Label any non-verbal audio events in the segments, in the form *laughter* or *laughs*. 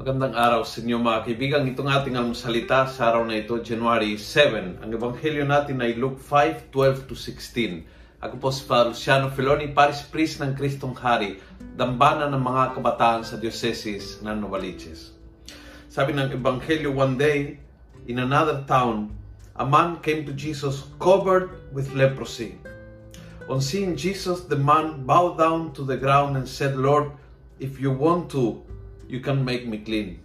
Magandang araw sa inyo mga kaibigan. Itong ating almusalita sa araw na ito, January 7. Ang ebanghelyo natin ay Luke 5, 12 to 16. Ako po si Father Luciano Filoni, Paris Priest ng Kristong Hari, dambana ng mga kabataan sa Dioceses ng Novaliches. Sabi ng ebanghelyo, one day, in another town, a man came to Jesus covered with leprosy. On seeing Jesus, the man bowed down to the ground and said, Lord, if you want to, you can make me clean.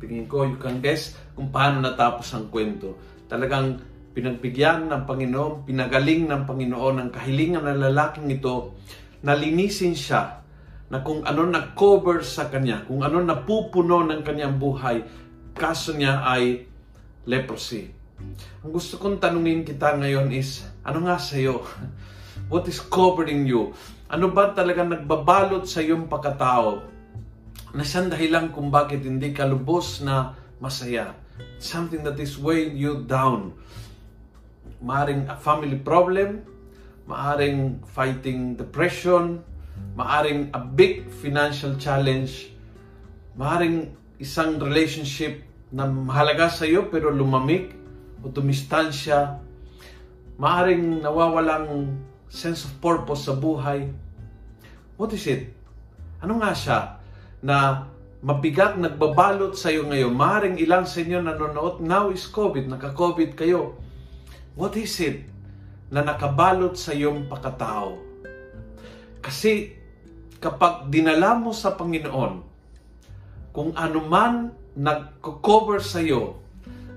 Tingin ko, you can guess kung paano natapos ang kwento. Talagang pinagbigyan ng Panginoon, pinagaling ng Panginoon ang kahilingan ng lalaking ito, nalinisin siya na kung ano na-cover sa kanya, kung ano napupuno ng kanyang buhay, kaso niya ay leprosy. Ang gusto kong tanungin kita ngayon is, ano nga sa'yo? *laughs* What is covering you? Ano ba talaga nagbabalot sa iyong pagkatao? Na siyang dahilan kung bakit hindi ka lubos na masaya. Something that is weighing you down. Maaring a family problem, maaring fighting depression, maaring a big financial challenge, maaring isang relationship na mahalaga sa iyo pero lumamig o tumistansya, maaring nawawalang sense of purpose sa buhay. What is it? Ano nga siya? Na mabigat nagbabalot sa iyo ngayon. Maring ilang sa inyo nanonood, now is COVID, naka-COVID kayo. What is it na nakabalot sa iyong pakatao? Kasi kapag dinala mo sa Panginoon, kung anuman nagko-cover sa iyo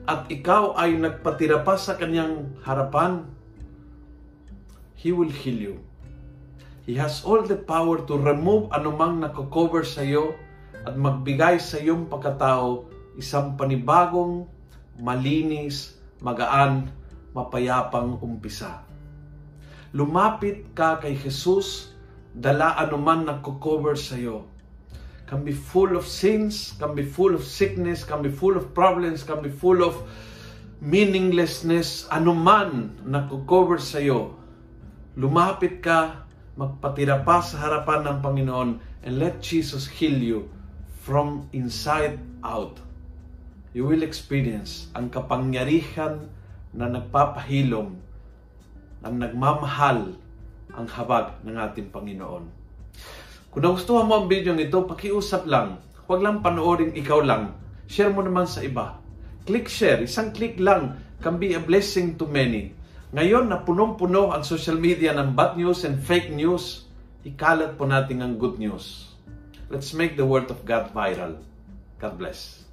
at ikaw ay nagpatira pa sa kanyang harapan, He will heal you. He has all the power to remove anumang nako-cover sa iyo at magbigay sa iyong pagkatao isang panibagong, malinis, magaan, mapayapang umpisa. Lumapit ka kay Jesus, dala anuman nako-cover sa iyo. Can be full of sins, can be full of sickness, can be full of problems, can be full of meaninglessness, anuman nako-cover sa iyo. Lumapit ka magpatira pa sa harapan ng Panginoon and let Jesus heal you from inside out. You will experience ang kapangyarihan na nagpapahilom, ang nagmamahal ang habag ng ating Panginoon. Kung nagustuhan mo ang video ito, pakiusap lang. Huwag lang panoorin ikaw lang. Share mo naman sa iba. Click share. Isang click lang can be a blessing to many. Ngayon na punong-puno ang social media ng bad news and fake news, ikalat po natin ang good news. Let's make the word of God viral. God bless.